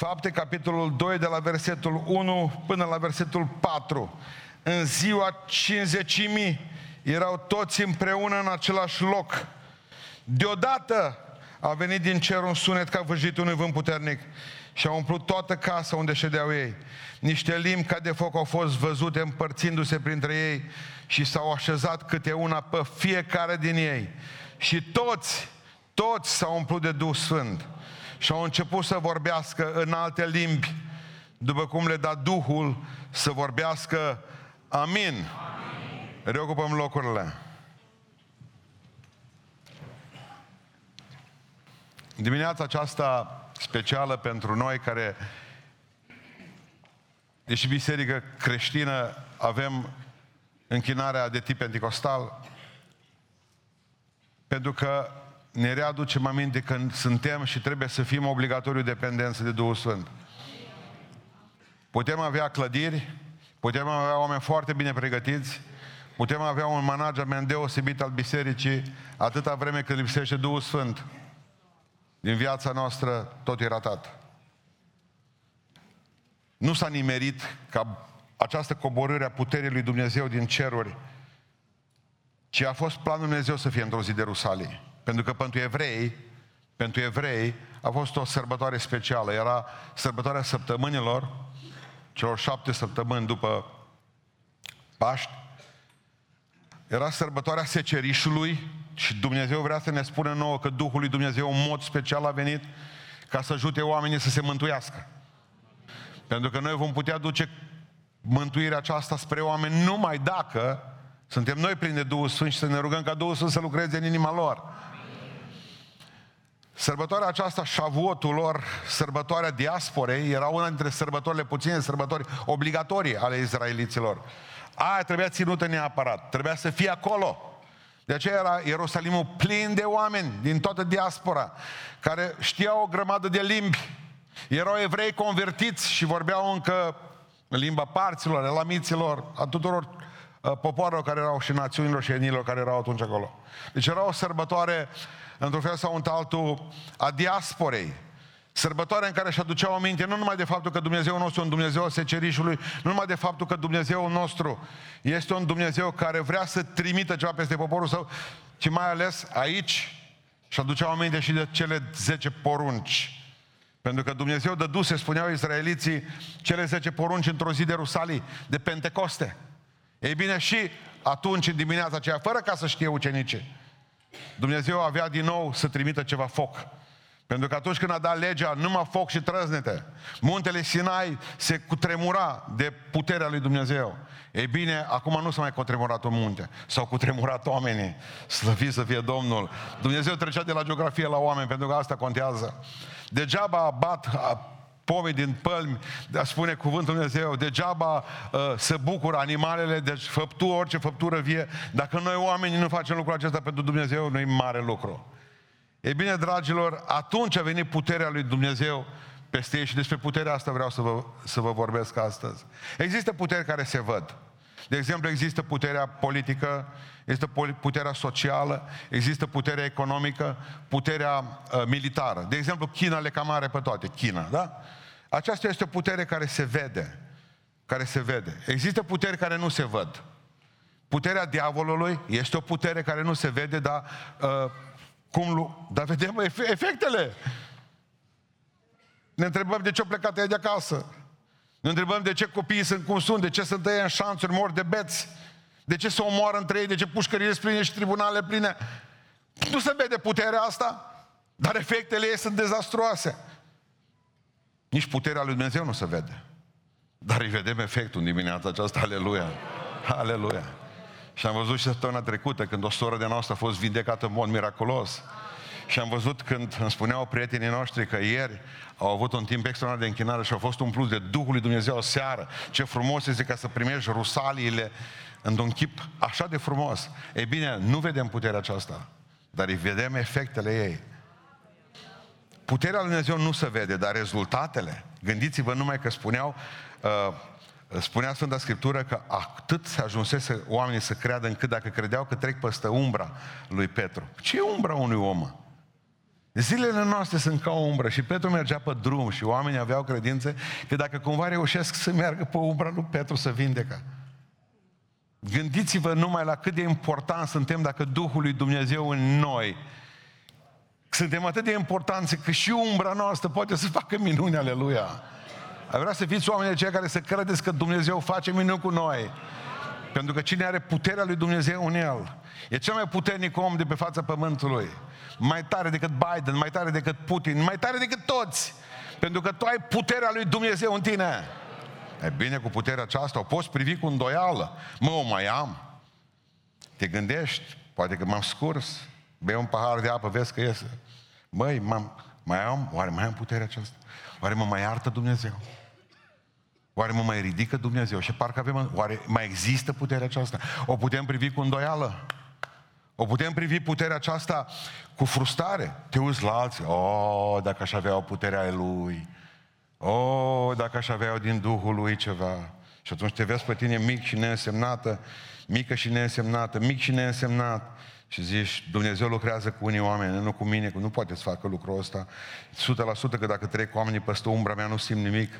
Fapte, capitolul 2, de la versetul 1 până la versetul 4. În ziua cinzecimii erau toți împreună în același loc. Deodată a venit din cer un sunet ca văjit unui vânt puternic și a umplut toată casa unde ședeau ei. Niște limbi ca de foc au fost văzute împărțindu-se printre ei și s-au așezat câte una pe fiecare din ei. Și toți, toți s-au umplut de Duh Sfânt și au început să vorbească în alte limbi, după cum le da Duhul să vorbească. Amin. Amin. Reocupăm locurile. Dimineața aceasta specială pentru noi care, deși biserică creștină, avem închinarea de tip pentecostal, pentru că ne readucem aminte că suntem și trebuie să fim obligatoriu dependenți de Duhul Sfânt. Putem avea clădiri, putem avea oameni foarte bine pregătiți, putem avea un management deosebit al bisericii, atâta vreme cât lipsește Duhul Sfânt. Din viața noastră tot e ratat. Nu s-a nimerit ca această coborâre a puterii lui Dumnezeu din ceruri, ci a fost planul Dumnezeu să fie într-o zi de Rusalii. Pentru că pentru evrei, pentru evrei a fost o sărbătoare specială. Era sărbătoarea săptămânilor, celor șapte săptămâni după Paști. Era sărbătoarea secerișului și Dumnezeu vrea să ne spună nouă că Duhul lui Dumnezeu în mod special a venit ca să ajute oamenii să se mântuiască. Pentru că noi vom putea duce mântuirea aceasta spre oameni numai dacă suntem noi plini de Duhul Sfânt și să ne rugăm ca Duhul Sfânt să lucreze în inima lor. Sărbătoarea aceasta, șavuotul lor, sărbătoarea diasporei, era una dintre sărbătorile puține sărbători obligatorii ale izraeliților. Aia trebuia ținută neapărat, trebuia să fie acolo. De aceea era Ierusalimul plin de oameni din toată diaspora, care știau o grămadă de limbi. Erau evrei convertiți și vorbeau încă în limba parților, elamiților, a tuturor uh, popoarelor care erau și națiunilor și enilor care erau atunci acolo. Deci era o sărbătoare într-un fel sau altul, a diasporei. Sărbătoarea în care își aduceau aminte nu numai de faptul că Dumnezeu nostru e un Dumnezeu al secerișului, nu numai de faptul că Dumnezeu nostru este un Dumnezeu care vrea să trimită ceva peste poporul său, ci mai ales aici și aduceau aminte și de cele 10 porunci. Pentru că Dumnezeu dăduse, spuneau israeliții, cele 10 porunci într-o zi de Rusalii, de Pentecoste. Ei bine, și atunci, în dimineața aceea, fără ca să știe ucenicii, Dumnezeu avea din nou să trimită ceva foc. Pentru că atunci când a dat legea, numai foc și trăznete. Muntele Sinai se cutremura de puterea lui Dumnezeu. Ei bine, acum nu s-a mai cutremurat un munte. S-au cutremurat oamenii. Slăvit să fie Domnul. Dumnezeu trecea de la geografie la oameni, pentru că asta contează. Degeaba bat pomii din pălmi, dar spune cuvântul Dumnezeu, degeaba uh, se bucură animalele, deci făptu, orice făptură vie, dacă noi oamenii nu facem lucrul acesta pentru Dumnezeu, nu e mare lucru. E bine, dragilor, atunci a venit puterea lui Dumnezeu peste ei și despre puterea asta vreau să vă, să vă vorbesc astăzi. Există puteri care se văd. De exemplu, există puterea politică, există puterea socială, există puterea economică, puterea uh, militară. De exemplu, China le cam are pe toate. China, da? Aceasta este o putere care se vede. Care se vede. Există puteri care nu se văd. Puterea diavolului este o putere care nu se vede, dar uh, cum, dar vedem efectele. Ne întrebăm de ce au plecat ei de acasă. Ne întrebăm de ce copiii sunt cum sunt, de ce sunt ei în șanțuri, mor de beți, de ce se omoară între ei, de ce pușcările sunt pline și tribunale pline. Nu se vede puterea asta, dar efectele ei sunt dezastruoase. Nici puterea lui Dumnezeu nu se vede. Dar îi vedem efectul în dimineața aceasta, aleluia. Aleluia. Și am văzut și săptămâna trecută, când o soră de noastră a fost vindecată în mod miraculos. Și am văzut când îmi spuneau prietenii noștri că ieri au avut un timp extraordinar de închinare și au fost umpluți de Duhul lui Dumnezeu o seară. Ce frumos este ca să primești rusaliile într-un chip așa de frumos. Ei bine, nu vedem puterea aceasta, dar îi vedem efectele ei. Puterea lui Dumnezeu nu se vede, dar rezultatele, gândiți-vă numai că spuneau, uh, spunea Sfânta Scriptură că atât se ajunsese oamenii să creadă încât dacă credeau că trec peste umbra lui Petru. Ce e umbra unui om? Zilele noastre sunt ca o umbră și Petru mergea pe drum și oamenii aveau credință că dacă cumva reușesc să meargă pe umbra lui Petru să vindecă. Gândiți-vă numai la cât de important suntem dacă Duhul lui Dumnezeu în noi. Suntem atât de importanți că și umbra noastră poate să facă minuni, aleluia. Ai vrea să fiți oameni cei care să credeți că Dumnezeu face minuni cu noi. Pentru că cine are puterea lui Dumnezeu în el, e cel mai puternic om de pe fața pământului. Mai tare decât Biden, mai tare decât Putin, mai tare decât toți. Pentru că tu ai puterea lui Dumnezeu în tine. E bine, cu puterea aceasta o poți privi cu îndoială. Mă, o mai am. Te gândești, poate că m-am scurs, bei un pahar de apă, vezi că iese. Măi, m-am, mai am, oare mai am puterea aceasta? Oare mă mai iartă Dumnezeu? Oare mă mai ridică Dumnezeu? Și parcă avem, oare mai există puterea aceasta? O putem privi cu îndoială? O putem privi puterea aceasta cu frustrare? Te uiți la alții, oh, dacă aș avea o puterea lui, oh, dacă aș avea din Duhul lui ceva. Și atunci te vezi pe tine mic și neînsemnată, mică și neînsemnată, mic și neînsemnat. Și zici, Dumnezeu lucrează cu unii oameni, nu cu mine, că nu poate să facă lucrul ăsta. 100% că dacă trec oamenii peste umbra mea, nu simt nimic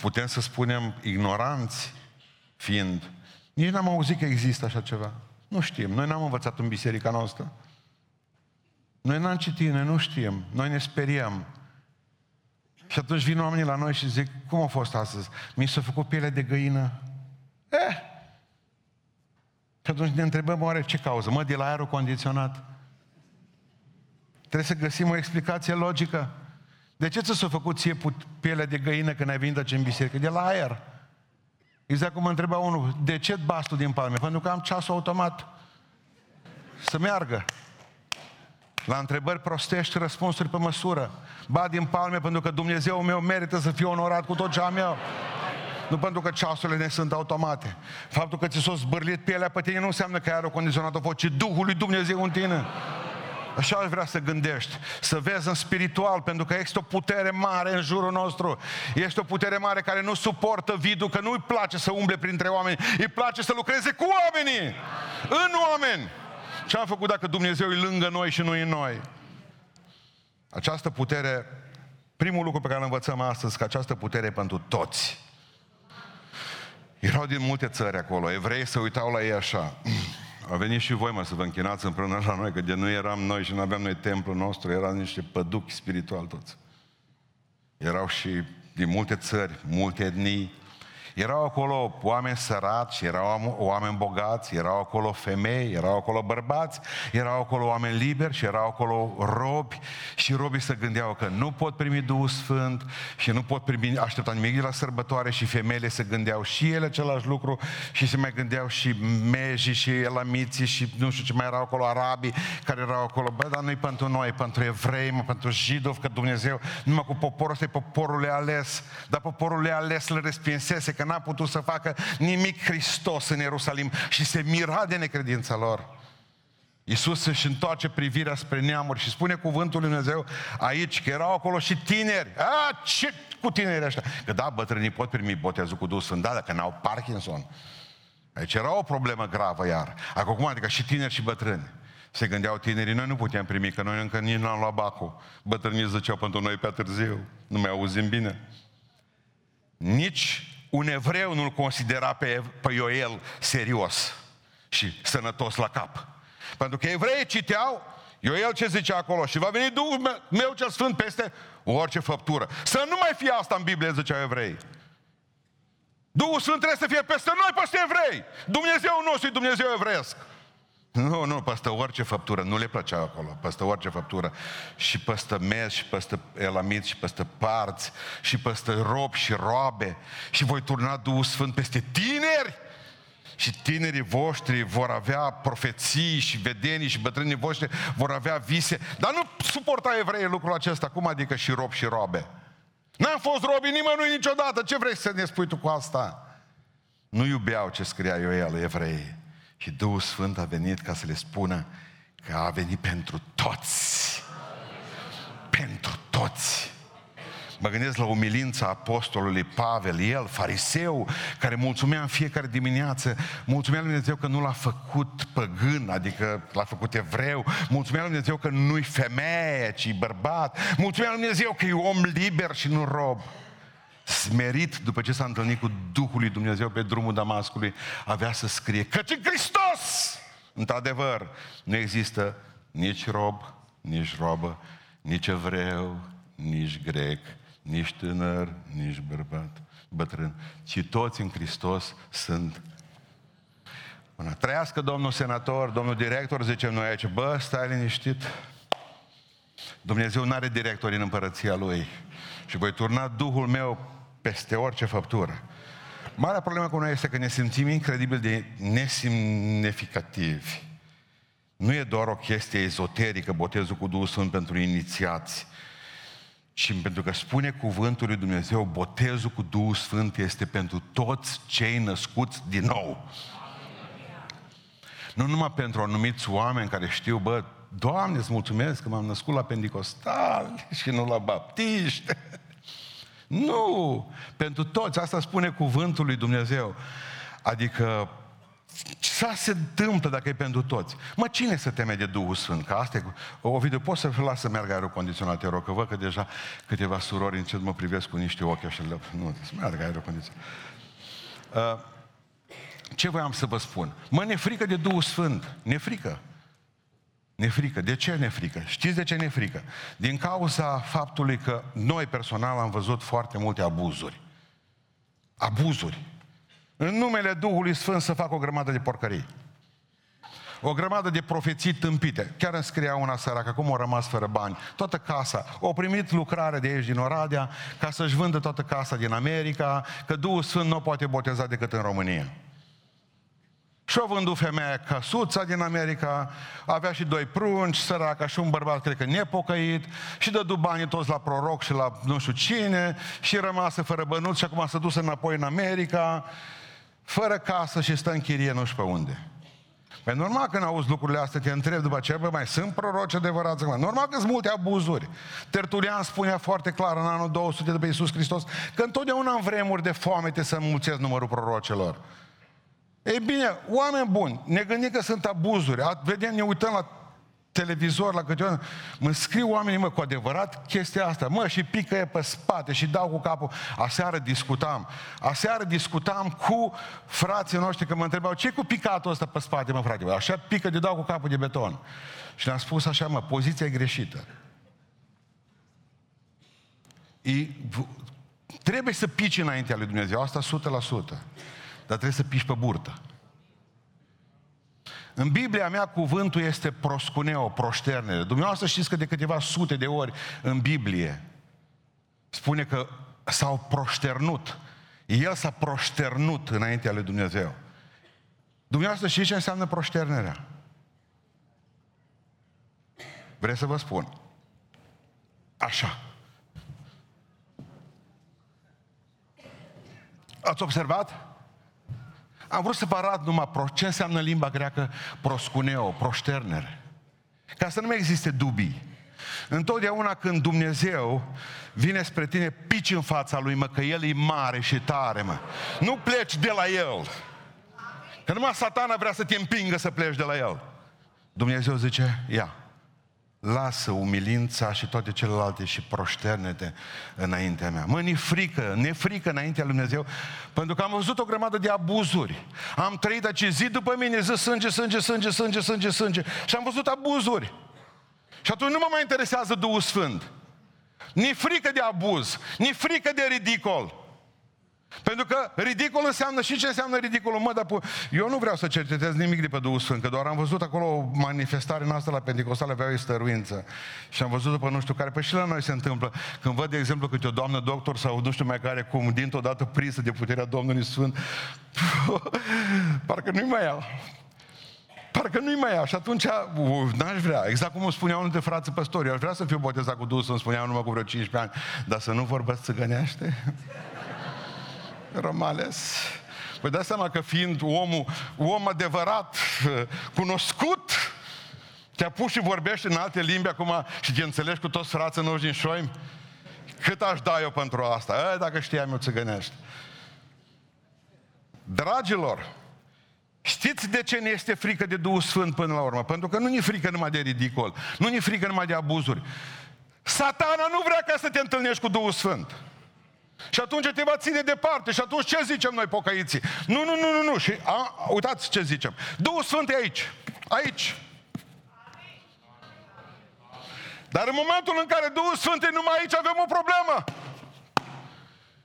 putem să spunem ignoranți fiind. Nici n-am auzit că există așa ceva. Nu știm. Noi n-am învățat în biserica noastră. Noi n-am citit, noi nu știm. Noi ne speriem. Și atunci vin oamenii la noi și zic, cum a fost astăzi? Mi s-a făcut piele de găină. Eh! Și atunci ne întrebăm, oare ce cauză? Mă, de la aerul condiționat. Trebuie să găsim o explicație logică. De ce ți s-a făcut ție pielea de găină când ai venit aici în biserică? De la aer. Exact cum mă întreba unul, de ce bastul din palme? Pentru că am ceasul automat să meargă. La întrebări prostești răspunsuri pe măsură. Ba din palme pentru că Dumnezeu meu merită să fie onorat cu tot ce am eu. Nu pentru că ceasurile ne sunt automate. Faptul că ți s-a zbârlit pielea pe tine nu înseamnă că ai aerul condiționat a fost, ci Duhul lui Dumnezeu în tine. Așa aș vrea să gândești, să vezi în spiritual, pentru că este o putere mare în jurul nostru. Este o putere mare care nu suportă vidul, că nu îi place să umble printre oameni, îi place să lucreze cu oamenii, în oameni. Ce am făcut dacă Dumnezeu e lângă noi și nu în noi? Această putere, primul lucru pe care îl învățăm astăzi, că această putere e pentru toți. Erau din multe țări acolo, evrei se uitau la ei așa. A venit și voi, mă, să vă închinați împreună la noi, că de nu eram noi și nu aveam noi templul nostru, erau niște păduchi spiritual toți. Erau și din multe țări, multe etnii, erau acolo oameni săraci, erau oameni bogați, erau acolo femei, erau acolo bărbați, erau acolo oameni liberi și erau acolo robi și robii se gândeau că nu pot primi Duhul Sfânt și nu pot primi, aștepta nimic de la sărbătoare și femeile se gândeau și ele același lucru și se mai gândeau și mejii și elamiții și nu știu ce mai erau acolo, arabii care erau acolo. Bă, dar nu pentru noi, pentru evrei, mă, pentru jidov, că Dumnezeu numai cu poporul ăsta e poporul le ales, dar poporul le ales le respinsese, că n-a putut să facă nimic Hristos în Ierusalim și se mira de necredința lor. Iisus își întoarce privirea spre neamuri și spune cuvântul Lui Dumnezeu aici, că erau acolo și tineri. A, ce cu tineri ăștia? Că da, bătrânii pot primi botezul cu Duhul Sfânt, da, dacă n-au Parkinson. Aici era o problemă gravă iar. Acum, adică și tineri și bătrâni. Se gândeau tinerii, noi nu putem primi, că noi încă nici n-am luat bacul. Bătrânii ziceau pentru noi pe târziu. Nu mai auzim bine. Nici un evreu nu-l considera pe, pe Ioel serios și sănătos la cap. Pentru că evreii citeau Ioel ce zice acolo? Și va veni Duhul meu cel Sfânt peste orice făptură. Să nu mai fie asta în Biblie, ziceau evrei. Duhul Sfânt trebuie să fie peste noi, peste evrei. Dumnezeu nostru e Dumnezeu evreiesc. Nu, nu, păstă orice făptură, nu le plăcea acolo, păstă orice făptură. Și păstă mes, și păstă elamit, și păstă parți, și păstă rob și roabe. Și voi turna Duhul Sfânt peste tineri. Și tinerii voștri vor avea profeții și vedenii și bătrânii voștri vor avea vise. Dar nu suporta evreii lucrul acesta. Cum adică și rob și robe? N-am fost robi nimănui niciodată. Ce vrei să ne spui tu cu asta? Nu iubeau ce scria Ioel evreii. Și Duhul Sfânt a venit ca să le spună că a venit pentru toți. Pentru toți. Mă gândesc la umilința apostolului Pavel, el, fariseu, care mulțumea în fiecare dimineață, mulțumea lui Dumnezeu că nu l-a făcut păgân, adică l-a făcut evreu, mulțumea lui Dumnezeu că nu-i femeie, ci bărbat, mulțumea lui Dumnezeu că e om liber și nu rob. Smerit, după ce s-a întâlnit cu Duhul lui Dumnezeu pe drumul Damascului, avea să scrie, căci în Hristos, într-adevăr, nu există nici rob, nici robă, nici evreu, nici grec, nici tânăr, nici bărbat, bătrân, ci toți în Hristos sunt Bună. Trăiască domnul senator, domnul director, zicem noi aici, bă, stai liniștit. Dumnezeu nu are directori în împărăția Lui. Și voi turna Duhul meu peste orice făptură. Marea problemă cu noi este că ne simțim incredibil de nesemnificativi. Nu e doar o chestie ezoterică, botezul cu Duhul Sfânt pentru inițiați, ci pentru că spune cuvântul lui Dumnezeu, botezul cu Duhul Sfânt este pentru toți cei născuți din nou. Nu numai pentru anumiți oameni care știu, bă, Doamne, îți mulțumesc că m-am născut la Pentecostal și nu la baptiști. Nu! Pentru toți, asta spune cuvântul lui Dumnezeu. Adică ce se întâmplă dacă e pentru toți? Mă, cine se teme de Duhul Sfânt? Că asta e... Ovidiu, poți să lasă să meargă aerul condiționat, te rog, că văd că deja câteva surori încet mă privesc cu niște ochi așa. Nu, să meargă aerul condiționat. Uh, ce voiam să vă spun? Mă, ne frică de Duhul Sfânt. Ne frică. Ne frică. De ce ne frică? Știți de ce ne frică? Din cauza faptului că noi personal am văzut foarte multe abuzuri. Abuzuri. În numele Duhului Sfânt să fac o grămadă de porcării. O grămadă de profeții tâmpite. Chiar îmi scria una că cum au rămas fără bani. Toată casa. Au primit lucrare de aici din Oradea ca să-și vândă toată casa din America, că Duhul Sfânt nu poate boteza decât în România. Și-a vândut femeia căsuța din America, avea și doi prunci, săraca și un bărbat, cred că nepocăit, și dădu banii toți la proroc și la nu știu cine, și rămasă fără bănuți și acum s-a dus înapoi în America, fără casă și stă în chirie nu știu pe unde. Păi normal când auzi lucrurile astea, te întreb după aceea, bă, mai sunt proroci adevărați? Normal că sunt multe abuzuri. Tertulian spunea foarte clar în anul 200 după Iisus Hristos că întotdeauna în vremuri de foame te să înmulțesc numărul prorocelor. Ei bine, oameni buni, ne gândim că sunt abuzuri. Vedem, ne uităm la televizor, la câte mă scriu oamenii, mă, cu adevărat chestia asta, mă, și pică e pe spate și dau cu capul. Aseară discutam, aseară discutam cu frații noștri, că mă întrebau, ce cu picatul ăsta pe spate, mă, frate? Așa pică de dau cu capul de beton. Și le-am spus așa, mă, poziția e greșită. E, trebuie să pici înaintea lui Dumnezeu, asta 100% dar trebuie să piși pe burtă. În Biblia mea cuvântul este proscuneo, proșternere. Dumneavoastră știți că de câteva sute de ori în Biblie spune că s-au proșternut. El s-a proșternut înaintea lui Dumnezeu. Dumneavoastră știți ce înseamnă proșternerea? Vreți să vă spun? Așa. Ați observat? Am vrut să vă arăt numai ce înseamnă limba greacă proscuneo, proșternere. Ca să nu mai existe dubii. Întotdeauna când Dumnezeu vine spre tine, pici în fața Lui, mă, că El e mare și tare, mă. Nu pleci de la El. Că numai satana vrea să te împingă să pleci de la El. Dumnezeu zice, ia, lasă umilința și toate celelalte și proșterne-te înaintea mea. Mă, ne frică, ne frică înaintea lui Dumnezeu, pentru că am văzut o grămadă de abuzuri. Am trăit acest zi după mine, zi sânge, sânge, sânge, sânge, sânge, sânge. Și am văzut abuzuri. Și atunci nu mă mai interesează Duhul Sfânt. Ni frică de abuz, ni frică de ridicol. Pentru că ridicol înseamnă și ce înseamnă ridicolul. Mă, dar eu nu vreau să cercetez nimic de pe Duhul Sfânt, că doar am văzut acolo o manifestare în asta la Pentecostal, avea o stăruință. Și am văzut după nu știu care. Păi și la noi se întâmplă. Când văd, de exemplu, câte o doamnă doctor sau nu știu mai care, cum dintr-o dată prinsă de puterea Domnului Sfânt, parcă nu-i mai ia. Parcă nu-i mai ia. Și atunci, uh, n-aș vrea. Exact cum îmi spunea unul de frață păstori. Eu aș vrea să fiu botezat cu Duhul Sfânt, spunea numai cu vreo 15 ani, dar să nu vorbesc țigănește. Rămales. Vă dați seama că fiind omul, om adevărat, cunoscut, te-a pus și vorbește în alte limbi acum și te înțelegi cu toți frații noștri din șoimi? Cât aș da eu pentru asta? E, dacă știam eu țigănești. Dragilor, știți de ce ne este frică de Duhul Sfânt până la urmă? Pentru că nu ne frică numai de ridicol, nu ne frică numai de abuzuri. Satana nu vrea ca să te întâlnești cu Duhul Sfânt. Și atunci te va ține departe. Și atunci ce zicem noi pocăiții? Nu, nu, nu, nu, nu. Și a, uitați ce zicem. Duhul Sfânt e aici. Aici. Dar în momentul în care Duhul Sfânt e numai aici, avem o problemă.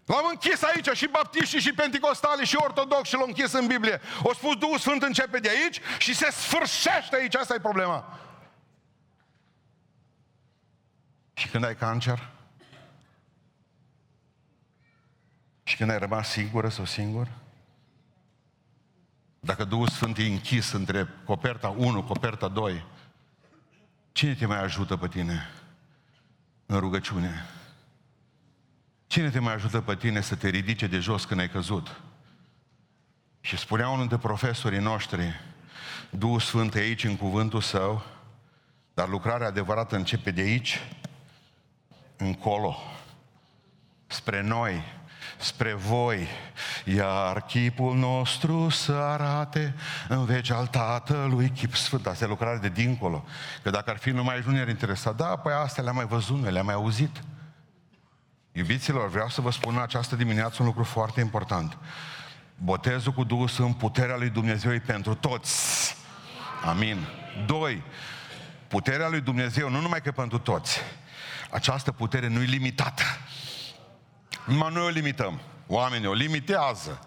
L-am închis aici și baptiștii și penticostali și ortodoxi și l-am închis în Biblie. O spus Duhul Sfânt începe de aici și se sfârșește aici. Asta e problema. Și când ai cancer? Și când ai rămas singură sau singur? Dacă Duhul Sfânt e închis între coperta 1, coperta 2, cine te mai ajută pe tine în rugăciune? Cine te mai ajută pe tine să te ridice de jos când ai căzut? Și spunea unul dintre profesorii noștri, Duhul Sfânt e aici în cuvântul său, dar lucrarea adevărată începe de aici, încolo, spre noi, spre voi, iar chipul nostru să arate în veci al Tatălui chip sfânt. Asta e lucrare de dincolo. Că dacă ar fi numai nu ne-ar interesa. Da, păi astea le-am mai văzut, le-am mai auzit. Iubiților, vreau să vă spun în această dimineață un lucru foarte important. Botezul cu Duhul Sfânt, puterea lui Dumnezeu e pentru toți. Amin. Doi, puterea lui Dumnezeu nu numai că pentru toți. Această putere nu e limitată. Numai noi o limităm. Oamenii o limitează.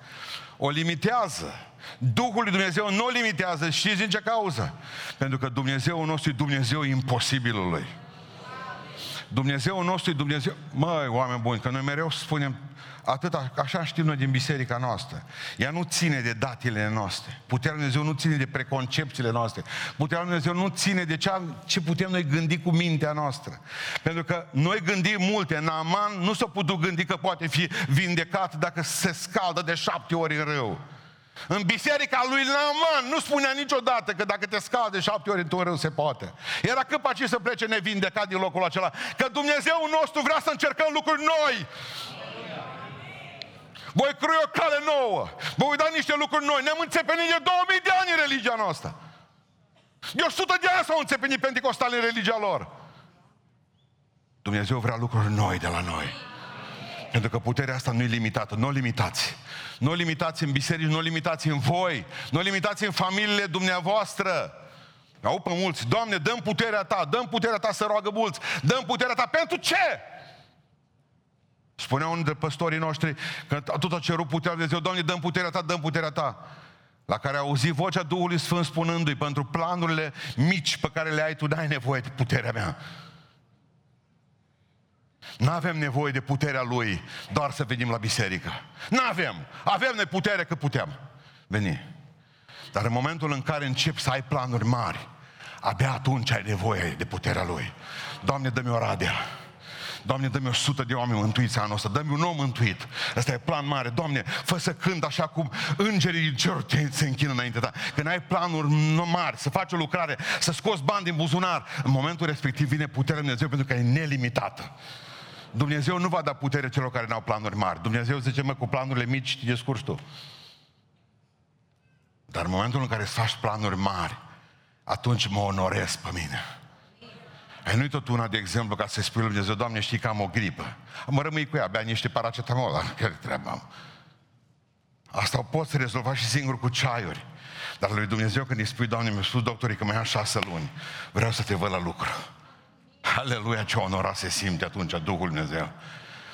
O limitează. Duhul lui Dumnezeu nu o limitează. Știți din ce cauză? Pentru că Dumnezeu nostru e Dumnezeu imposibilului. Dumnezeu nostru e Dumnezeu... Măi, oameni buni, că noi mereu spunem atât, așa știm noi din biserica noastră. Ea nu ține de datele noastre. Puterea lui Dumnezeu nu ține de preconcepțiile noastre. Puterea lui Dumnezeu nu ține de ce, ce putem noi gândi cu mintea noastră. Pentru că noi gândim multe. Naaman nu s-a putut gândi că poate fi vindecat dacă se scaldă de șapte ori în râu. În biserica lui Naaman nu spunea niciodată că dacă te scade de șapte ori într-un râu se poate. Era cât paci să plece nevindecat din locul acela. Că Dumnezeu nostru vrea să încercăm lucruri noi. Voi crui o cale nouă. Vă voi da niște lucruri noi. Ne-am înțepenit de 2000 de ani în religia noastră. De 100 de ani s-au înțepenit pentecostali în religia lor. Dumnezeu vrea lucruri noi de la noi. Pentru că puterea asta nu e limitată. Nu o limitați. Nu o limitați în biserici, nu o limitați în voi. Nu o limitați în familiile dumneavoastră. Au pe mulți, Doamne, dăm puterea Ta, dăm puterea Ta să roagă mulți, dăm puterea Ta pentru ce? Spunea unul de păstorii noștri că tot a cerut puterea de Dumnezeu, Doamne, dăm puterea Ta, dăm puterea Ta. La care a auzit vocea Duhului Sfânt spunându-i, pentru planurile mici pe care le ai tu, n-ai nevoie de puterea mea. Nu avem nevoie de puterea Lui doar să venim la biserică. Nu avem. Avem noi putere că putem veni. Dar în momentul în care începi să ai planuri mari, abia atunci ai nevoie de puterea Lui. Doamne, dă-mi o radea. Doamne, dă-mi o sută de oameni mântuiți anul ăsta, dă-mi un om mântuit. Ăsta e plan mare. Doamne, fă să cânt așa cum îngerii din cer te, se închină înainte ta. Când ai planuri mari, să faci o lucrare, să scoți bani din buzunar, în momentul respectiv vine puterea Dumnezeu pentru că e nelimitată. Dumnezeu nu va da putere celor care n-au planuri mari. Dumnezeu zice, mă, cu planurile mici te descurci tu. Dar în momentul în care îți faci planuri mari, atunci mă onorez pe mine. Ai nu-i tot una, de exemplu, ca să spui lui Dumnezeu, Doamne, știi că am o gripă. Mă rămâi cu ea, bea niște paracetamol, dar care treaba am? Asta o poți rezolva și singur cu ceaiuri. Dar lui Dumnezeu când îi spui, Doamne, mi-a spus doctorii că mai am șase luni, vreau să te văd la lucru. Aleluia, ce onorat se simte atunci Duhul Dumnezeu.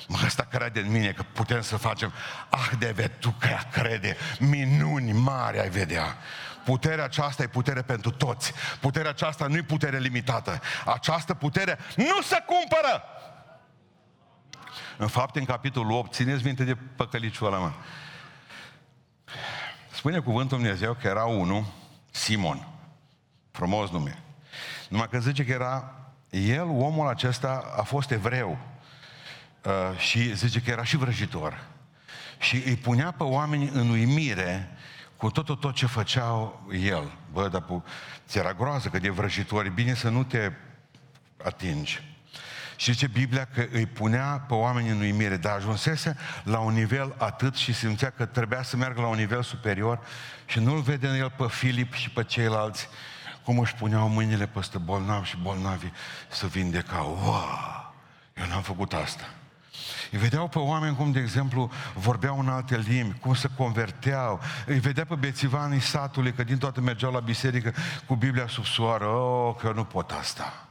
Mă, ăsta crede în mine că putem să facem, ah, de ve, tu că crede, minuni mari ai vedea. Puterea aceasta e putere pentru toți. Puterea aceasta nu e putere limitată. Această putere nu se cumpără. În fapt, în capitolul 8, țineți minte de păcăliciul ăla, mă. Spune cuvântul Dumnezeu că era unul, Simon, frumos nume. Numai că zice că era, el, omul acesta, a fost evreu. Uh, și zice că era și vrăjitor. Și îi punea pe oameni în uimire cu tot, tot, tot ce făceau el. Bă, dar ți era groază că de vrăjitori, bine să nu te atingi. Și zice Biblia că îi punea pe oameni în uimire, dar ajunsese la un nivel atât și simțea că trebuia să meargă la un nivel superior și nu-l vede în el pe Filip și pe ceilalți cum își puneau mâinile peste bolnavi și bolnavii să vindecau. Wow! Eu n-am făcut asta. Îi vedeau pe oameni cum, de exemplu, vorbeau în alte limbi, cum se converteau. Îi vedea pe bețivanii satului, că din toate mergeau la biserică cu Biblia sub soară. Oh, că eu nu pot asta.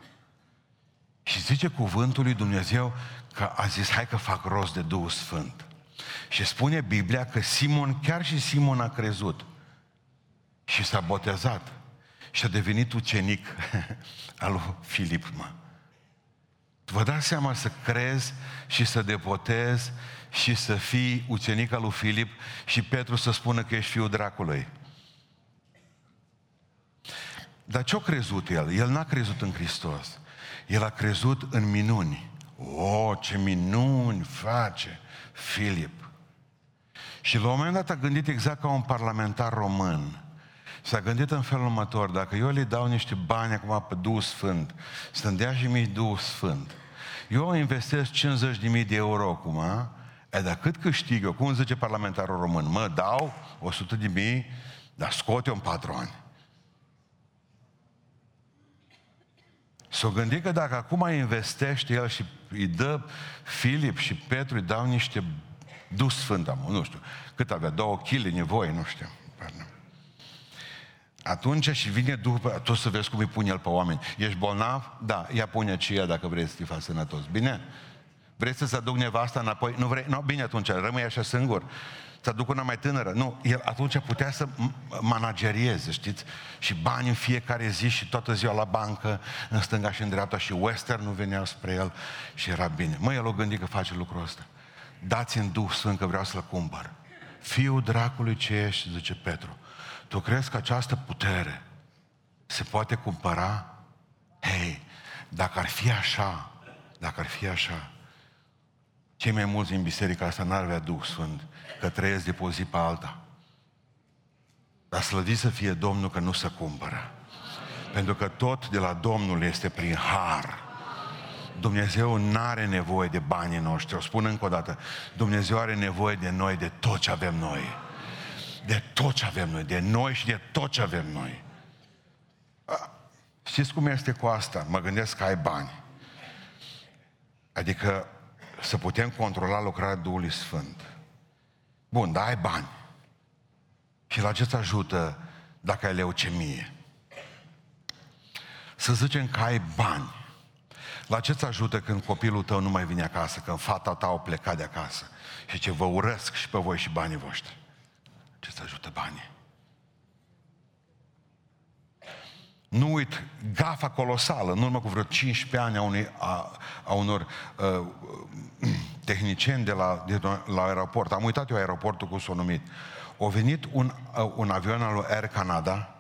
Și zice cuvântul lui Dumnezeu că a zis, hai că fac rost de Duhul Sfânt. Și spune Biblia că Simon, chiar și Simon a crezut. Și s-a botezat. Și a devenit ucenic al lui Filip, mă. Vă dați seama să crezi și să depotezi și să fii ucenic al lui Filip și Petru să spună că ești fiul dracului. Dar ce-a crezut el? El n-a crezut în Hristos. El a crezut în minuni. O, oh, ce minuni face Filip. Și la un moment dat a gândit exact ca un parlamentar român. S-a gândit în felul următor, dacă eu le dau niște bani acum pe Duhul Sfânt, să dea și mie Duhul Sfânt, eu investesc 50.000 de euro acum, e, dar cât câștig eu? Cum zice parlamentarul român? Mă, dau 100 de mii, dar scot eu în patru ani. S-o gândit că dacă acum investește el și îi dă Filip și Petru, îi dau niște dus sfânt, nu știu, cât avea, două kg nevoie, nu știu. Atunci și vine după, tu să vezi cum îi pune el pe oameni. Ești bolnav? Da, ia pune aceea dacă vrei să fii sănătos. Bine? Vrei să-ți aduc nevasta înapoi? Nu vrei? Nu, bine atunci, rămâi așa singur. Să aduc una mai tânără. Nu, el atunci putea să managerieze, știți? Și bani în fiecare zi și toată ziua la bancă, în stânga și în dreapta și western nu veneau spre el și era bine. Mă, el o gândit că face lucrul ăsta. Dați-mi Duh Sfânt că vreau să-l cumpăr. Fiul dracului ce ești, zice Petru. Tu crezi că această putere se poate cumpăra? Hei, dacă ar fi așa, dacă ar fi așa, cei mai mulți din biserica asta n-ar avea Duh Sfânt, că trăiesc de pe o zi pe alta. Dar slăvit să fie Domnul că nu se cumpără. Pentru că tot de la Domnul este prin har. Dumnezeu nu are nevoie de banii noștri. O spun încă o dată. Dumnezeu are nevoie de noi, de tot ce avem noi de tot ce avem noi, de noi și de tot ce avem noi. Știți cum este cu asta? Mă gândesc că ai bani. Adică să putem controla lucrarea Duhului Sfânt. Bun, dar ai bani. Și la ce ajută dacă ai leucemie? Să zicem că ai bani. La ce ajută când copilul tău nu mai vine acasă, când fata ta au plecat de acasă? Și ce vă urăsc și pe voi și banii voștri. Ce să ajută banii? Nu uit gafa colosală, în urmă cu vreo 15 ani a, unui, a, a unor uh, tehnicieni de la, de la aeroport. Am uitat eu aeroportul cum s-a numit. O venit un, uh, un avion al lui Air Canada,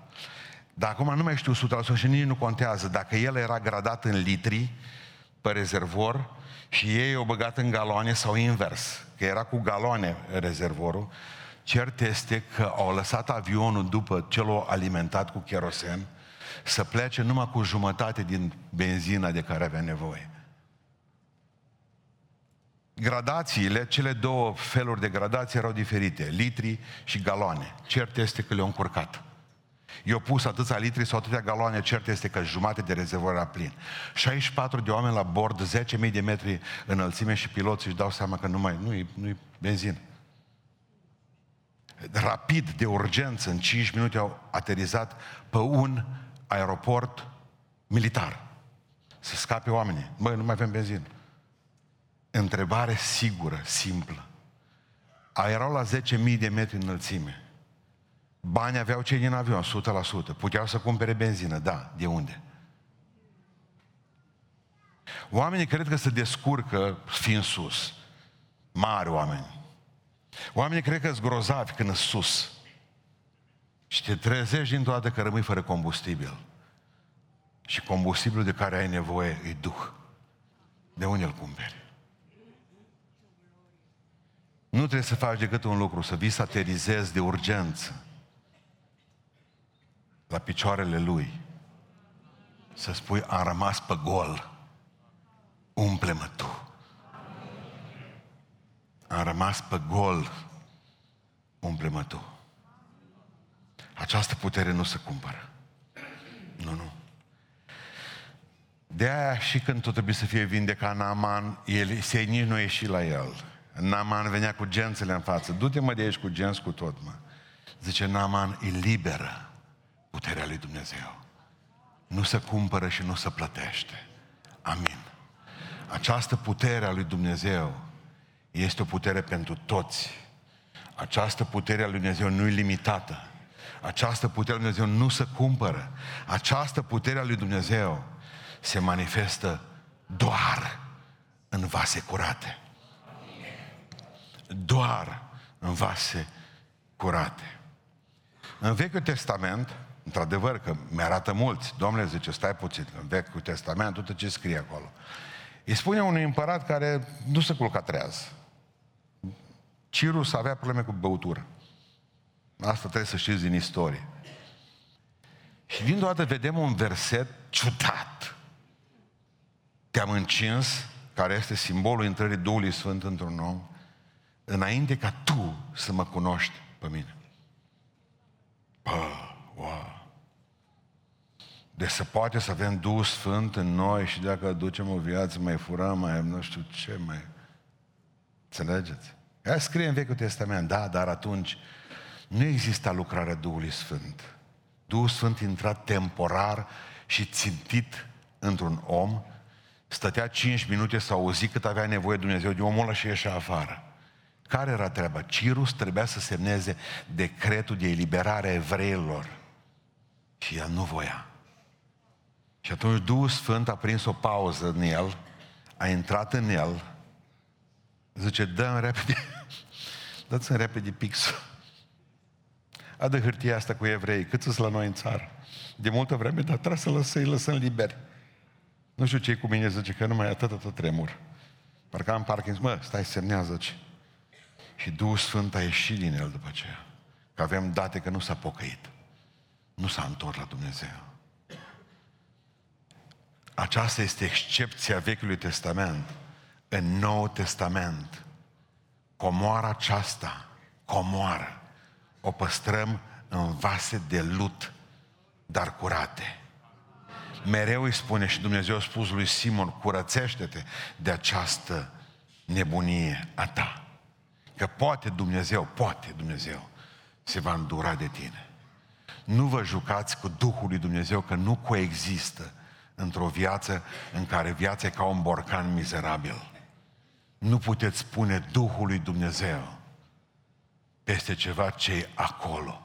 dar acum nu mai știu 100% și nici nu contează dacă el era gradat în litri pe rezervor și ei o băgat în galoane sau invers, că era cu galoane rezervorul Cert este că au lăsat avionul după ce l-au alimentat cu kerosen să plece numai cu jumătate din benzina de care avea nevoie. Gradațiile, cele două feluri de gradații erau diferite, litri și galoane. Cert este că le-au încurcat. Eu pus atâția litri sau atâtea galoane, cert este că jumate de rezervor era plin. 64 de oameni la bord, 10.000 de metri înălțime și piloții își dau seama că nu mai, nu-i, nu-i benzină rapid, de urgență, în 5 minute au aterizat pe un aeroport militar. Să scape oamenii. Băi, nu mai avem benzină. Întrebare sigură, simplă. A erau la 10.000 de metri înălțime. Bani aveau cei din avion, 100%. Puteau să cumpere benzină. Da, de unde? Oamenii cred că se descurcă fiind sus. Mari oameni. Oamenii cred că sunt grozavi când sunt sus. Și te trezești din toate că rămâi fără combustibil. Și combustibilul de care ai nevoie e Duh. De unde îl cumperi? Nu trebuie să faci decât un lucru, să vii să aterizezi de urgență la picioarele Lui. Să spui, am rămas pe gol. umple-mă Tu. Am rămas pe gol, umple-mă Tu. Această putere nu se cumpără. Nu, nu. De aia și când tot trebuie să fie vindecat Naaman, el, se nici nu ieși la el. Naaman venea cu gențele în față. Du-te mă de aici cu genți cu tot, mă. Zice, Naaman îi liberă puterea lui Dumnezeu. Nu se cumpără și nu se plătește. Amin. Această putere a lui Dumnezeu este o putere pentru toți. Această putere a lui Dumnezeu nu e limitată. Această putere a lui Dumnezeu nu se cumpără. Această putere a lui Dumnezeu se manifestă doar în vase curate. Doar în vase curate. În Vechiul Testament, într-adevăr că mi-arată mulți, Domnule zice, stai puțin, în Vechiul Testament, tot ce scrie acolo. Îi spune unui împărat care nu se culca treaz. Cirus avea probleme cu băutură. Asta trebuie să știți din istorie. Și din dată vedem un verset ciudat. Te-am încins, care este simbolul intrării Duhului Sfânt într-un om, înainte ca tu să mă cunoști pe mine. Pă, wow. Deci se poate să avem Duh Sfânt în noi și dacă ducem o viață, mai furăm, mai nu știu ce, mai... Înțelegeți? Ea scrie în Vechiul Testament, da, dar atunci nu exista lucrarea Duhului Sfânt. Duhul Sfânt intra temporar și țintit într-un om, stătea 5 minute să auzi cât avea nevoie Dumnezeu de omul ăla și ieșea afară. Care era treaba? Cirus trebuia să semneze decretul de eliberare a evreilor. Și el nu voia. Și atunci Duhul Sfânt a prins o pauză în el, a intrat în el, zice, dă repede, dați-mi repede pixul. Adă hârtia asta cu evrei, cât sunt la noi în țară. De multă vreme, dar trebuie să lăsăm, lăsăm liberi. Nu știu ce cu mine, zice că nu mai atât, atât tremur. Parcă am parking, mă, stai, semnează -ci. Și Duhul Sfânt a ieșit din el după aceea. Că avem date că nu s-a pocăit. Nu s-a întors la Dumnezeu. Aceasta este excepția Vechiului Testament. În Nou Testament, comoara aceasta, comoară, o păstrăm în vase de lut, dar curate. Mereu îi spune și Dumnezeu a spus lui Simon, curățește-te de această nebunie a ta. Că poate Dumnezeu, poate Dumnezeu, se va îndura de tine. Nu vă jucați cu Duhul lui Dumnezeu, că nu coexistă într-o viață în care viața e ca un borcan mizerabil. Nu puteți spune Duhului Dumnezeu peste ceva ce e acolo.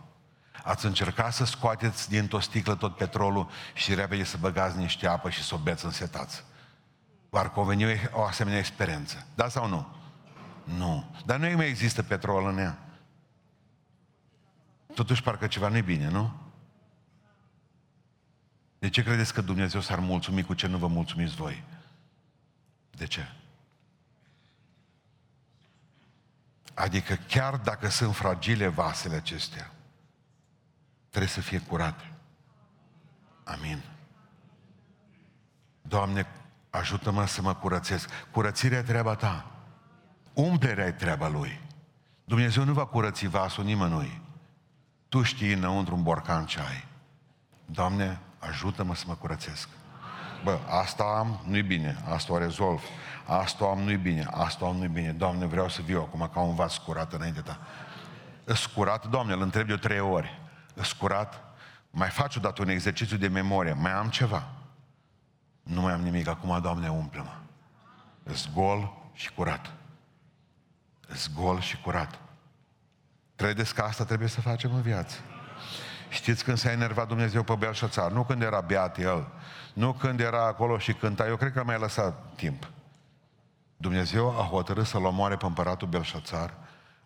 Ați încercat să scoateți dintr-o sticlă tot petrolul și repede să băgați niște apă și să o beți în setați. V-ar conveni o asemenea experiență. Da sau nu? Nu. Dar nu mai există petrol în ea. Totuși parcă ceva nu-i bine, nu? De ce credeți că Dumnezeu s-ar mulțumi cu ce nu vă mulțumiți voi? De ce? Adică chiar dacă sunt fragile vasele acestea, trebuie să fie curate. Amin. Doamne, ajută-mă să mă curățesc. Curățirea e treaba ta. Umplerea e treaba Lui. Dumnezeu nu va curăți vasul nimănui. Tu știi înăuntru un borcan ce ai. Doamne, ajută-mă să mă curățesc. Bă, asta am, nu-i bine, asta o rezolv. Asta am, nu-i bine, asta am, nu-i bine. Doamne, vreau să viu acum ca un vas curat înainte ta. Scurat, Doamne, îl întreb de trei ori. Scurat, mai faci odată un exercițiu de memorie, mai am ceva. Nu mai am nimic, acum, Doamne, umple-mă. Îs gol și curat. Îs gol și curat. Credeți că asta trebuie să facem în viață? Știți când s-a enervat Dumnezeu pe Belșațar? Nu când era beat el, nu când era acolo și cânta. Eu cred că mai lăsat timp. Dumnezeu a hotărât să-l omoare pe împăratul Belșațar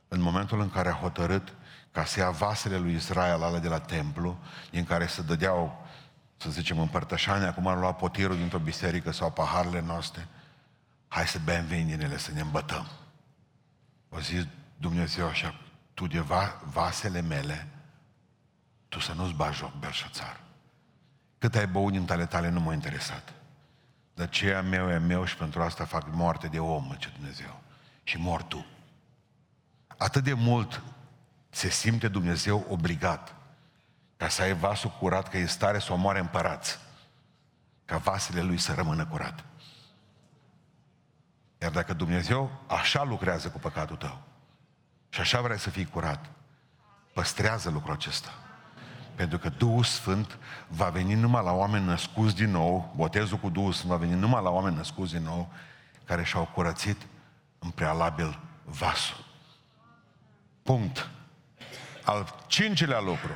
în momentul în care a hotărât ca să ia vasele lui Israel, ale de la templu, în care se dădeau, să zicem, împărtășani, acum ar lua potirul dintr-o biserică sau paharele noastre, hai să bem vin din ele, să ne îmbătăm. O zis Dumnezeu așa, tu de va, vasele mele, tu să nu-ți bagi joc, Belșațar. Cât ai băut din tale tale nu m-a interesat. Dar ce e meu e meu și pentru asta fac moarte de om, ce Dumnezeu. Și mor tu. Atât de mult se simte Dumnezeu obligat ca să ai vasul curat, că e stare să omoare împărați. Ca vasele lui să rămână curate. Iar dacă Dumnezeu așa lucrează cu păcatul tău și așa vrea să fii curat, păstrează lucrul acesta. Pentru că Duhul Sfânt va veni numai la oameni născuți din nou, botezul cu Duhul Sfânt va veni numai la oameni născuți din nou, care și-au curățit în prealabil vasul. Punct. Al cincilea lucru.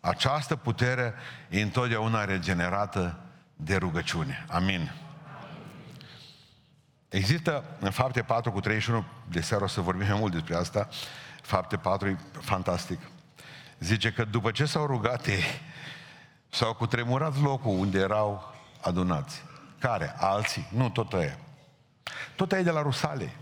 Această putere e întotdeauna regenerată de rugăciune. Amin. Există în fapte 4 cu 31, de seară o să vorbim mai mult despre asta, fapte 4 e fantastic. Zice că după ce s-au rugat ei, s-au cutremurat locul unde erau adunați. Care? Alții? Nu, tot ăia. Tot ăia de la Rusale.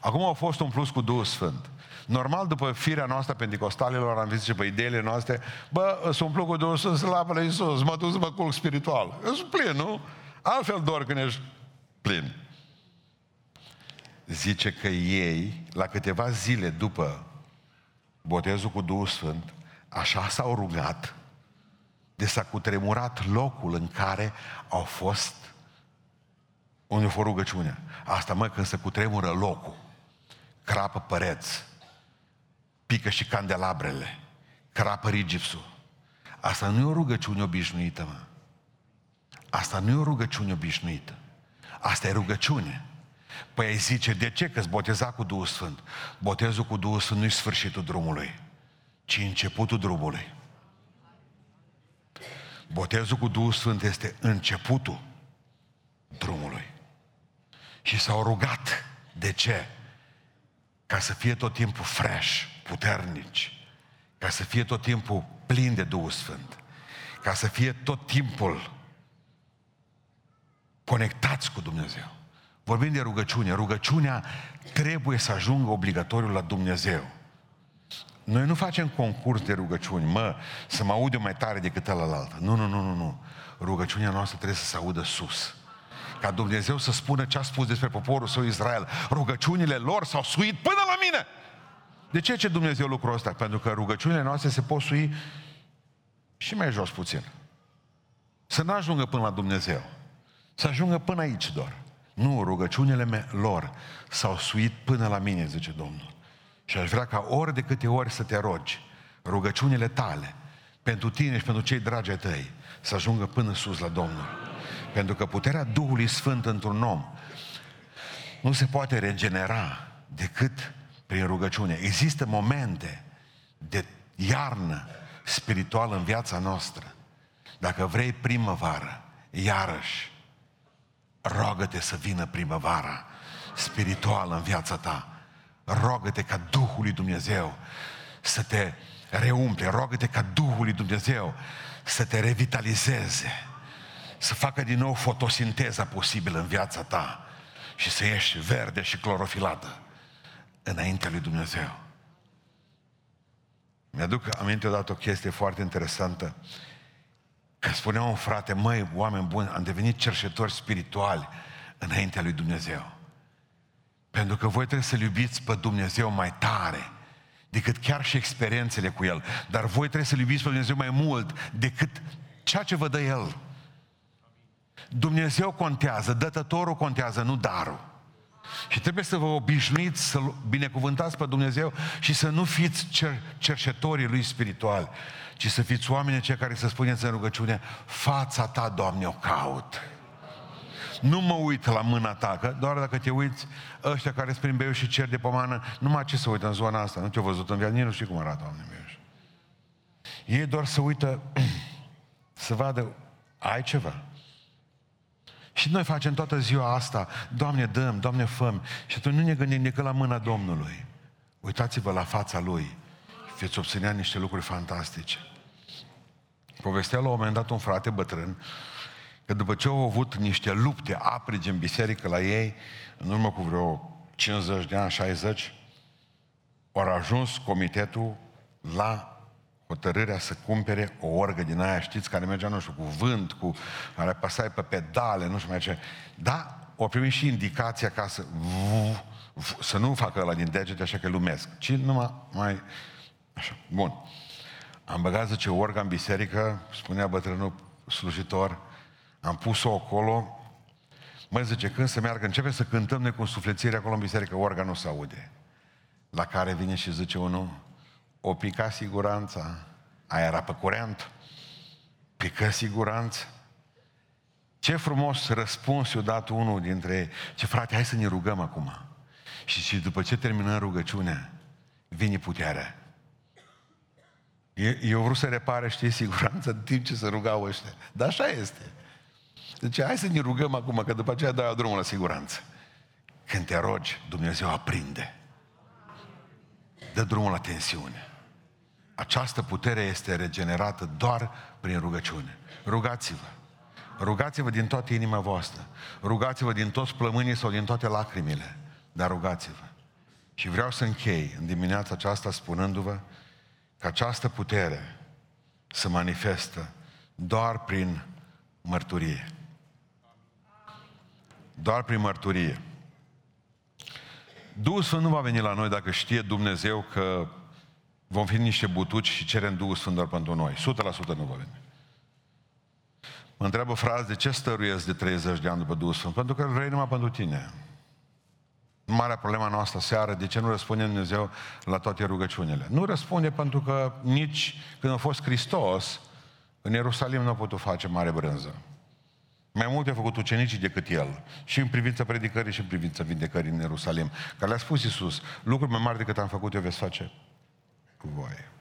Acum au fost un plus cu Duhul Sfânt. Normal, după firea noastră pentecostalilor, am zis pe ideile noastre, bă, sunt umplu cu Duhul Sfânt, slavă la Iisus, mă duc să mă culc spiritual. Eu sunt plin, nu? Altfel doar când ești plin. Zice că ei, la câteva zile după botezul cu Duhul Sfânt, așa s-au rugat de s-a cutremurat locul în care au fost unde a fost rugăciunea. Asta, mă, când se cutremură locul, crapă păreți, pică și candelabrele, crapă rigipsul. Asta nu e o rugăciune obișnuită, mă. Asta nu e o rugăciune obișnuită. Asta e rugăciune. Păi ai zice, de ce? Că-ți boteza cu Duhul Sfânt. Botezul cu Duhul Sfânt nu-i sfârșitul drumului, ci începutul drumului. Botezul cu Duhul Sfânt este începutul drumului. Și s-au rugat. De ce? Ca să fie tot timpul fresh, puternici. Ca să fie tot timpul plin de Duhul Sfânt. Ca să fie tot timpul conectați cu Dumnezeu. Vorbim de rugăciune. Rugăciunea trebuie să ajungă obligatoriu la Dumnezeu. Noi nu facem concurs de rugăciuni, mă, să mă audă mai tare decât ălalt. Nu, nu, nu, nu, nu. Rugăciunea noastră trebuie să se audă sus. Ca Dumnezeu să spună ce a spus despre poporul său Israel. Rugăciunile lor s-au suit până la mine. De ce ce Dumnezeu lucrul ăsta? Pentru că rugăciunile noastre se pot sui și mai jos puțin. Să nu ajungă până la Dumnezeu. Să ajungă până aici doar. Nu, rugăciunile me- lor s-au suit până la mine, zice Domnul. Și aș vrea ca ori de câte ori să te rogi, rugăciunile tale, pentru tine și pentru cei dragi ai tăi, să ajungă până sus la Domnul. Pentru că puterea Duhului Sfânt într-un om nu se poate regenera decât prin rugăciune. Există momente de iarnă spirituală în viața noastră. Dacă vrei primăvară, iarăși, rogă-te să vină primăvara spirituală în viața ta. Rogă-te ca Duhul lui Dumnezeu să te reumple. Rogă-te ca Duhul lui Dumnezeu să te revitalizeze. Să facă din nou fotosinteza posibilă în viața ta și să ieși verde și clorofilată înaintea lui Dumnezeu. Mi-aduc aminte odată o chestie foarte interesantă. Că spunea un frate, măi, oameni buni, am devenit cerșetori spirituali înaintea lui Dumnezeu. Pentru că voi trebuie să-L iubiți pe Dumnezeu mai tare decât chiar și experiențele cu El. Dar voi trebuie să-L iubiți pe Dumnezeu mai mult decât ceea ce vă dă El. Dumnezeu contează, dătătorul contează, nu darul. Și trebuie să vă obișnuiți să binecuvântați pe Dumnezeu și să nu fiți cer- cercetorii Lui spirituali, ci să fiți oamenii cei care să spuneți în rugăciune, fața ta, Doamne, o caut. Nu mă uit la mâna ta, că doar dacă te uiți, ăștia care sunt prin beiuș și cer de pomană, numai ce să uită în zona asta, nu te-au văzut în viață, nici nu știu cum arată, Doamne meu. Ei doar să uită să vadă, ai ceva. Și noi facem toată ziua asta, Doamne dăm, Doamne făm, și atunci nu ne gândim decât la mâna Domnului. Uitați-vă la fața Lui și veți obținea niște lucruri fantastice. Povestea la un moment dat un frate bătrân că după ce au avut niște lupte aprige în biserică la ei, în urmă cu vreo 50 de ani, 60, au ajuns comitetul la hotărârea să cumpere o orgă din aia, știți, care mergea, nu știu, cu vânt, cu care apăsai pe pedale, nu știu mai ce. Da, o primit și indicația ca să să nu facă la din degete așa că lumesc, ci numai mai... Așa, bun. Am băgat, zice, orga în biserică, spunea bătrânul slujitor, am pus-o acolo, mă zice, când să meargă, începe să cântăm noi cu suflețire acolo în biserică, orga nu se aude. La care vine și zice unul, o pica siguranța, aia era pe curent, pică siguranța. Ce frumos răspuns i-a dat unul dintre ei. Ce frate, hai să ne rugăm acum. Și, și după ce terminăm rugăciunea, vine puterea. Eu vreau să repare, știi, siguranța în timp ce se rugau ăștia. Dar așa este. Deci hai să ne rugăm acum, că după aceea dai drumul la siguranță. Când te rogi, Dumnezeu aprinde. Dă drumul la tensiune. Această putere este regenerată doar prin rugăciune. Rugați-vă. Rugați-vă din toată inima voastră. Rugați-vă din toți plămânii sau din toate lacrimile. Dar rugați-vă. Și vreau să închei în dimineața aceasta spunându-vă că această putere se manifestă doar prin mărturie. Doar prin mărturie. Duhul Sfânt nu va veni la noi dacă știe Dumnezeu că vom fi niște butuci și cerem Duhul Sfânt doar pentru noi. 100% nu va veni. Mă întreabă fraze, de ce stăruiesc de 30 de ani după Duhul Sfânt? Pentru că îl vrei numai pentru tine. Marea problema noastră seară, de ce nu răspunde Dumnezeu la toate rugăciunile? Nu răspunde pentru că nici când a fost Hristos, în Ierusalim nu a putut face mare brânză. Mai multe a făcut ucenicii decât el. Și în privința predicării și în privința vindecării în Ierusalim. Că le-a spus Iisus, lucruri mai mari decât am făcut eu veți face cu voi.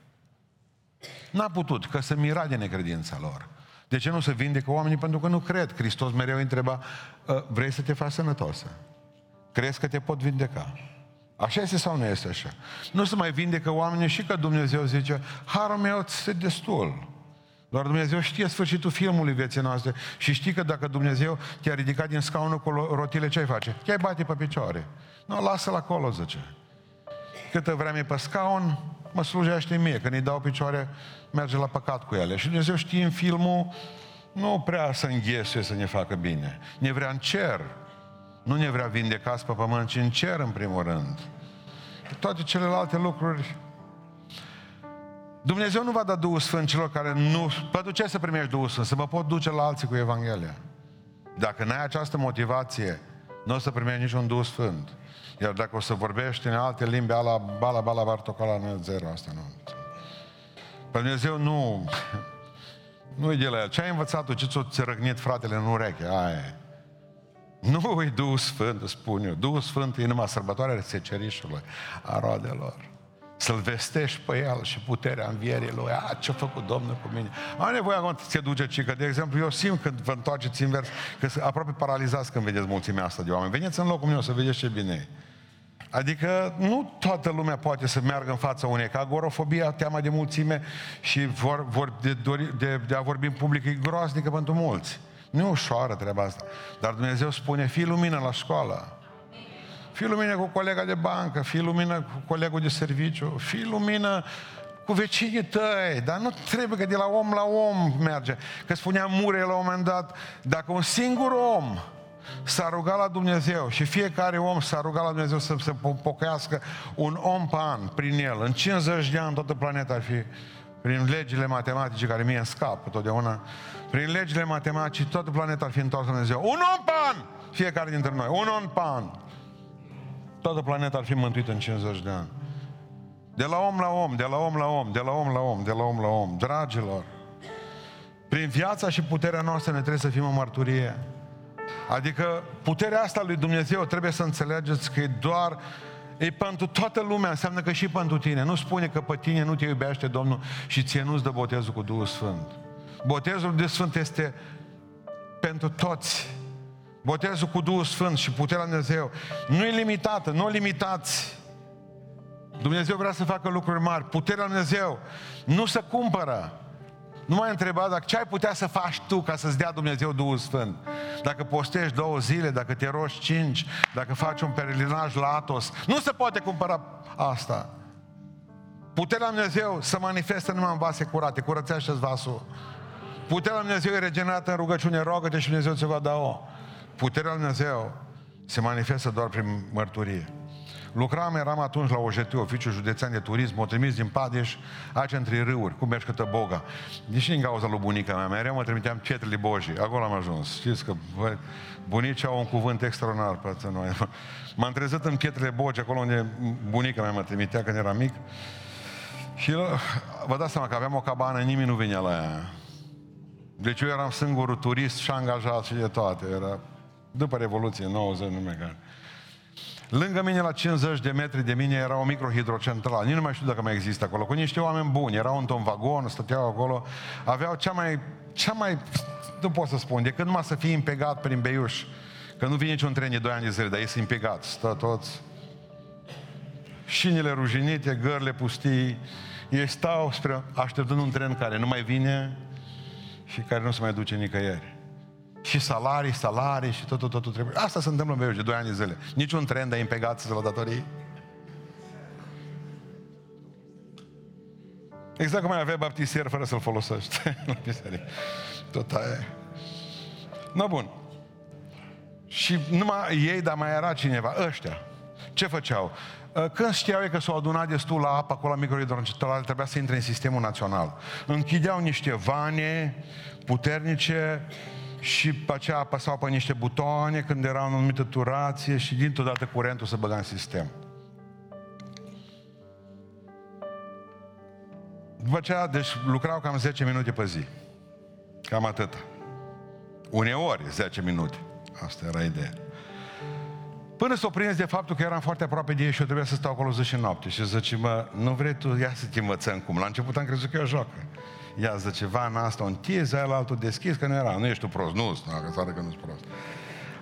N-a putut, că se mira de necredința lor. De ce nu se vindecă oamenii? Pentru că nu cred. Hristos mereu întreba, ă, vrei să te faci sănătoasă? Crezi că te pot vindeca? Așa este sau nu este așa? Nu se mai vindecă oamenii și că Dumnezeu zice, harul meu este destul. Doar Dumnezeu știe sfârșitul filmului vieții noastre și știi că dacă Dumnezeu te-a ridicat din scaunul cu rotile, ce ai face? Te-ai bate pe picioare. Nu, lasă-l acolo, zice. Câtă vreme e pe scaun, mă slujește mie. Când îi dau picioare, merge la păcat cu ele. Și Dumnezeu știe în filmul, nu prea să înghesuie să ne facă bine. Ne vrea în cer. Nu ne vrea vindecați pe pământ, ci în cer în primul rând. Toate celelalte lucruri Dumnezeu nu va da Duhul Sfânt celor care nu... Pentru ce să primești Duhul Sfânt? Să mă pot duce la alții cu Evanghelia. Dacă n-ai această motivație, nu o să primești niciun Duh Sfânt. Iar dacă o să vorbești în alte limbi, ala, bala, bala, bartocola, nu e zero, asta nu. Pe Dumnezeu nu... Nu e de la el. Ce ai învățat tu? Ce ți-a răgnit fratele în ureche? Aia Nu e Duhul Sfânt, spun eu. Duhul Sfânt e numai sărbătoarea secerișului, a roadelor să-L vestești pe El și puterea învierii Lui. A, ce-a făcut Domnul cu mine? Am nevoie acum să te duce, ci că, de exemplu, eu simt când vă întoarceți invers, că sunt aproape paralizați când vedeți mulțimea asta de oameni. Veniți în locul meu să vedeți ce bine e. Adică nu toată lumea poate să meargă în fața unei, că agorofobia, teama de mulțime și vor, vor de, de, de a vorbi în public e groaznică pentru mulți. Nu e ușoară treaba asta. Dar Dumnezeu spune, fii lumină la școală. Fii lumină cu colega de bancă, fii lumină cu colegul de serviciu, fii lumină cu vecinii tăi, dar nu trebuie că de la om la om merge. Că spunea Mure la un moment dat, dacă un singur om s-a rugat la Dumnezeu și fiecare om s-a rugat la Dumnezeu să se pocăiască un om pe an prin el, în 50 de ani toată planeta ar fi prin legile matematice care mie îmi scapă totdeauna, prin legile matematice toată planeta ar fi întoarsă la Dumnezeu. Un om pe an! Fiecare dintre noi. Un om pe an. Toată planeta ar fi mântuită în 50 de ani. De la om la om, de la om la om, de la om la om, de la om la om. Dragilor, prin viața și puterea noastră ne trebuie să fim o mărturie. Adică puterea asta lui Dumnezeu trebuie să înțelegeți că e doar E pentru toată lumea, înseamnă că și pentru tine. Nu spune că pe tine nu te iubește Domnul și ție nu-ți dă botezul cu Duhul Sfânt. Botezul de Sfânt este pentru toți. Botezul cu Duhul Sfânt și puterea Dumnezeu nu e limitată, nu limitați. Dumnezeu vrea să facă lucruri mari. Puterea Dumnezeu nu se cumpără. Nu mai întreba dacă ce ai putea să faci tu ca să-ți dea Dumnezeu Duhul Sfânt. Dacă postești două zile, dacă te rogi cinci, dacă faci un peregrinaj la Atos. Nu se poate cumpăra asta. Puterea lui Dumnezeu să manifestă numai în vase curate. Curățește-ți vasul. Puterea lui Dumnezeu e regenerată în rugăciune. Rogă-te și Dumnezeu ți va da o. Puterea lui Dumnezeu se manifestă doar prin mărturie. Lucram, eram atunci la OJT, Oficiul Județean de Turism, o trimis din Padeș, aici între râuri, cum mergi cătă Boga. Nici din cauza lui bunica mea, mereu mă trimiteam pietrele Bojii, acolo am ajuns. Știți că bă, bunicii au un cuvânt extraordinar pentru noi. M-am trezit în pietrele Bogi, acolo unde bunica mea mă trimitea când eram mic. Și vă dați seama că aveam o cabană, nimeni nu venea la ea. Deci eu eram singurul turist și angajat și de toate. Era după Revoluție, 90, nu mai care. Lângă mine, la 50 de metri de mine, era o microhidrocentrală. Nici nu mai știu dacă mai există acolo. Cu niște oameni buni. Erau într-un vagon, stăteau acolo. Aveau cea mai, cea mai, nu pot să spun, decât numai să fie impegat prin Beiuș. Că nu vine niciun tren de 2 ani de zile, dar ei sunt impegați. Stă toți. Șinile ruginite, gările pustii. Ei stau spre, așteptând un tren care nu mai vine și care nu se mai duce nicăieri. Și salarii, salarii și totul, totul trebuie. Asta se întâmplă în Beiuș de 2 ani de zile. Niciun tren de impegat să la datorii. Exact cum ai avea baptisier fără să-l folosești la biserică. Tot aia No, bun. Și numai ei, dar mai era cineva, ăștia. Ce făceau? Ă, când știau că s-au adunat destul la apă acolo la microhidrocentrale, trebuia să intre în sistemul național. Închideau niște vane puternice și pe aceea apăsau pe niște butoane când era o anumită turație și dintr-o dată curentul se băga în sistem. După aceea, deci lucrau cam 10 minute pe zi. Cam atât. Uneori 10 minute. Asta era ideea. Până s-o prins de faptul că eram foarte aproape de ei și eu trebuia să stau acolo zi și noapte. Și zice, mă, nu vrei tu, ia să te învățăm cum. La început am crezut că e o joacă. Ia zice, în asta o întizi, aia la altul deschis, că nu era. Nu ești tu prost, nu, dacă să că nu-s prost.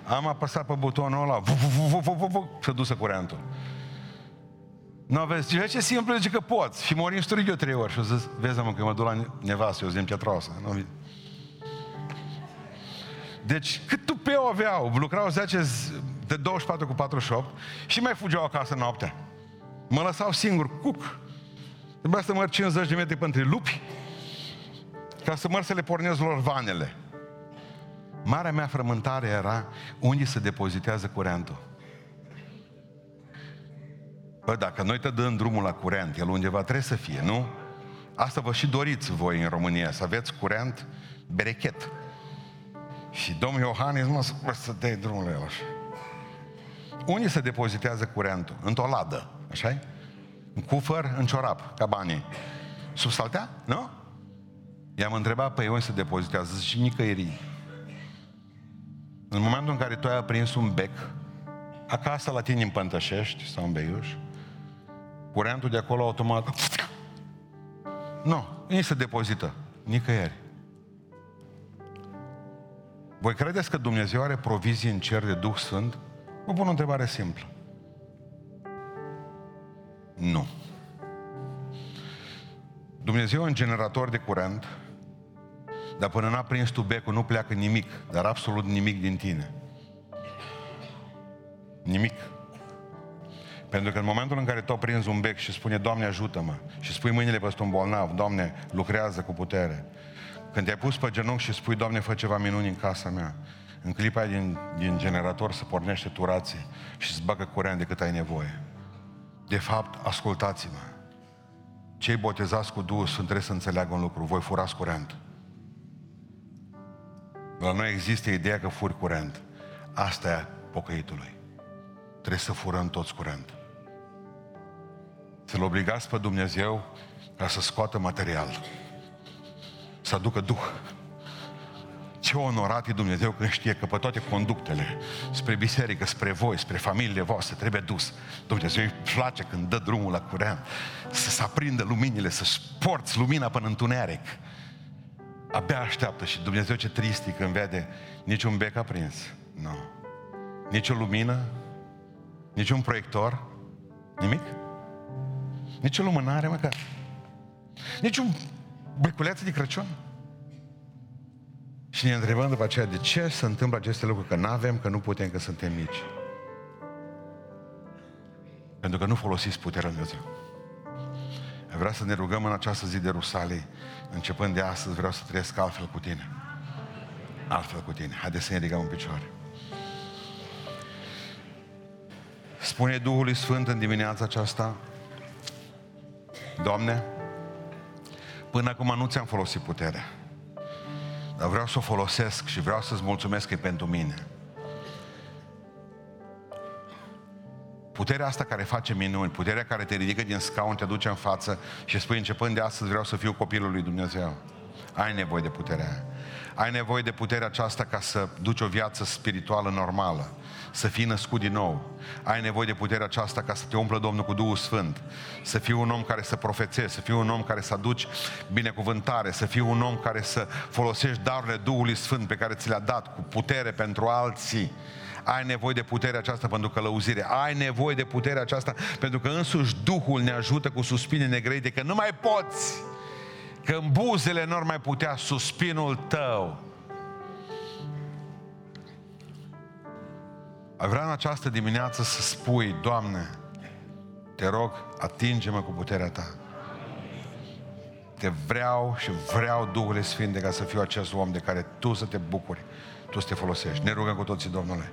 Am apăsat pe butonul ăla, și dusă curentul. Nu aveți, ce, ce simplu, zice că poți. Și mori în eu trei ori. Și zis, vezi, mă, că mă duc la nevastă, eu zic ce trasă. Nu, deci, cât tupeu aveau, lucrau 10 de 24 cu 48 și mai fugeau acasă noaptea. Mă lăsau singur, cuc. Trebuia să măr 50 de metri pentru lupi ca să măr să le pornesc lor vanele. Marea mea frământare era unde se depozitează curentul. Bă, dacă noi te dăm drumul la curent, el undeva trebuie să fie, nu? Asta vă și doriți voi în România, să aveți curent berechet. Și domnul Iohannis, mă, să dai drumul la el așa. Unde se depozitează curentul? Într-o ladă, așa În cufăr, în ciorap, ca banii. Sub saltea? Nu? I-am întrebat pe ei unde se depozitează, și nicăieri. În momentul în care tu ai aprins un bec, acasă la tine în Pântășești sau în Beiuș, curentul de acolo automat... Nu, nu se depozită, nicăieri. Voi credeți că Dumnezeu are provizii în cer de Duh Sfânt? Vă pun o întrebare simplă. Nu. Dumnezeu e un generator de curent, dar până n-a prins tu becul, nu pleacă nimic, dar absolut nimic din tine. Nimic. Pentru că în momentul în care tu prinzi un bec și spune, Doamne ajută-mă, și spui mâinile peste un bolnav, Doamne lucrează cu putere, când te-ai pus pe genunchi și spui, Doamne, fă ceva minuni în casa mea, în clipa din, din generator se pornește turație și îți bagă curent de cât ai nevoie. De fapt, ascultați-mă. Cei botezați cu Duhul Sfânt trebuie să înțeleagă un lucru. Voi furați curent. La noi există ideea că furi curent. Asta e pocăitului. Trebuie să furăm toți curent. Să-L obligați pe Dumnezeu ca să scoată material să aducă Duh. Ce onorat e Dumnezeu când știe că pe toate conductele spre biserică, spre voi, spre familiile voastre, trebuie dus. Dumnezeu îi place când dă drumul la curent, să se aprindă luminile, să-și porți lumina până întuneric. Abia așteaptă și Dumnezeu ce trist când vede niciun bec aprins. Nu. No. Nici o lumină, nici un proiector, nimic. Nici o lumânare măcar. Nici un beculeață de Crăciun. Și ne întrebăm după aceea de ce se întâmplă aceste lucruri, că nu avem, că nu putem, că suntem mici. Pentru că nu folosiți puterea Lui Dumnezeu. Vreau să ne rugăm în această zi de Rusalii. Începând de astăzi vreau să trăiesc altfel cu tine. Altfel cu tine. Haideți să ne ridicăm în picioare. Spune Duhului Sfânt în dimineața aceasta, Doamne, până acum nu ți-am folosit puterea, dar vreau să o folosesc și vreau să-ți mulțumesc că e pentru mine. Puterea asta care face minuni, puterea care te ridică din scaun, te duce în față și spui începând de astăzi vreau să fiu copilul lui Dumnezeu. Ai nevoie de puterea aia. Ai nevoie de puterea aceasta ca să duci o viață spirituală normală, să fii născut din nou. Ai nevoie de puterea aceasta ca să te umplă Domnul cu Duhul Sfânt, să fii un om care să profețezi, să fii un om care să aduci binecuvântare, să fii un om care să folosești darurile Duhului Sfânt pe care ți le-a dat cu putere pentru alții. Ai nevoie de puterea aceasta pentru călăuzire. Ai nevoie de puterea aceasta pentru că însuși Duhul ne ajută cu suspine negreide, că nu mai poți. Că în buzele nu mai putea suspinul tău. Ai vrea în această dimineață să spui, Doamne, te rog, atinge-mă cu puterea Ta. Te vreau și vreau Duhul Sfinte ca să fiu acest om de care Tu să te bucuri, Tu să te folosești. Ne rugăm cu toții, Domnule.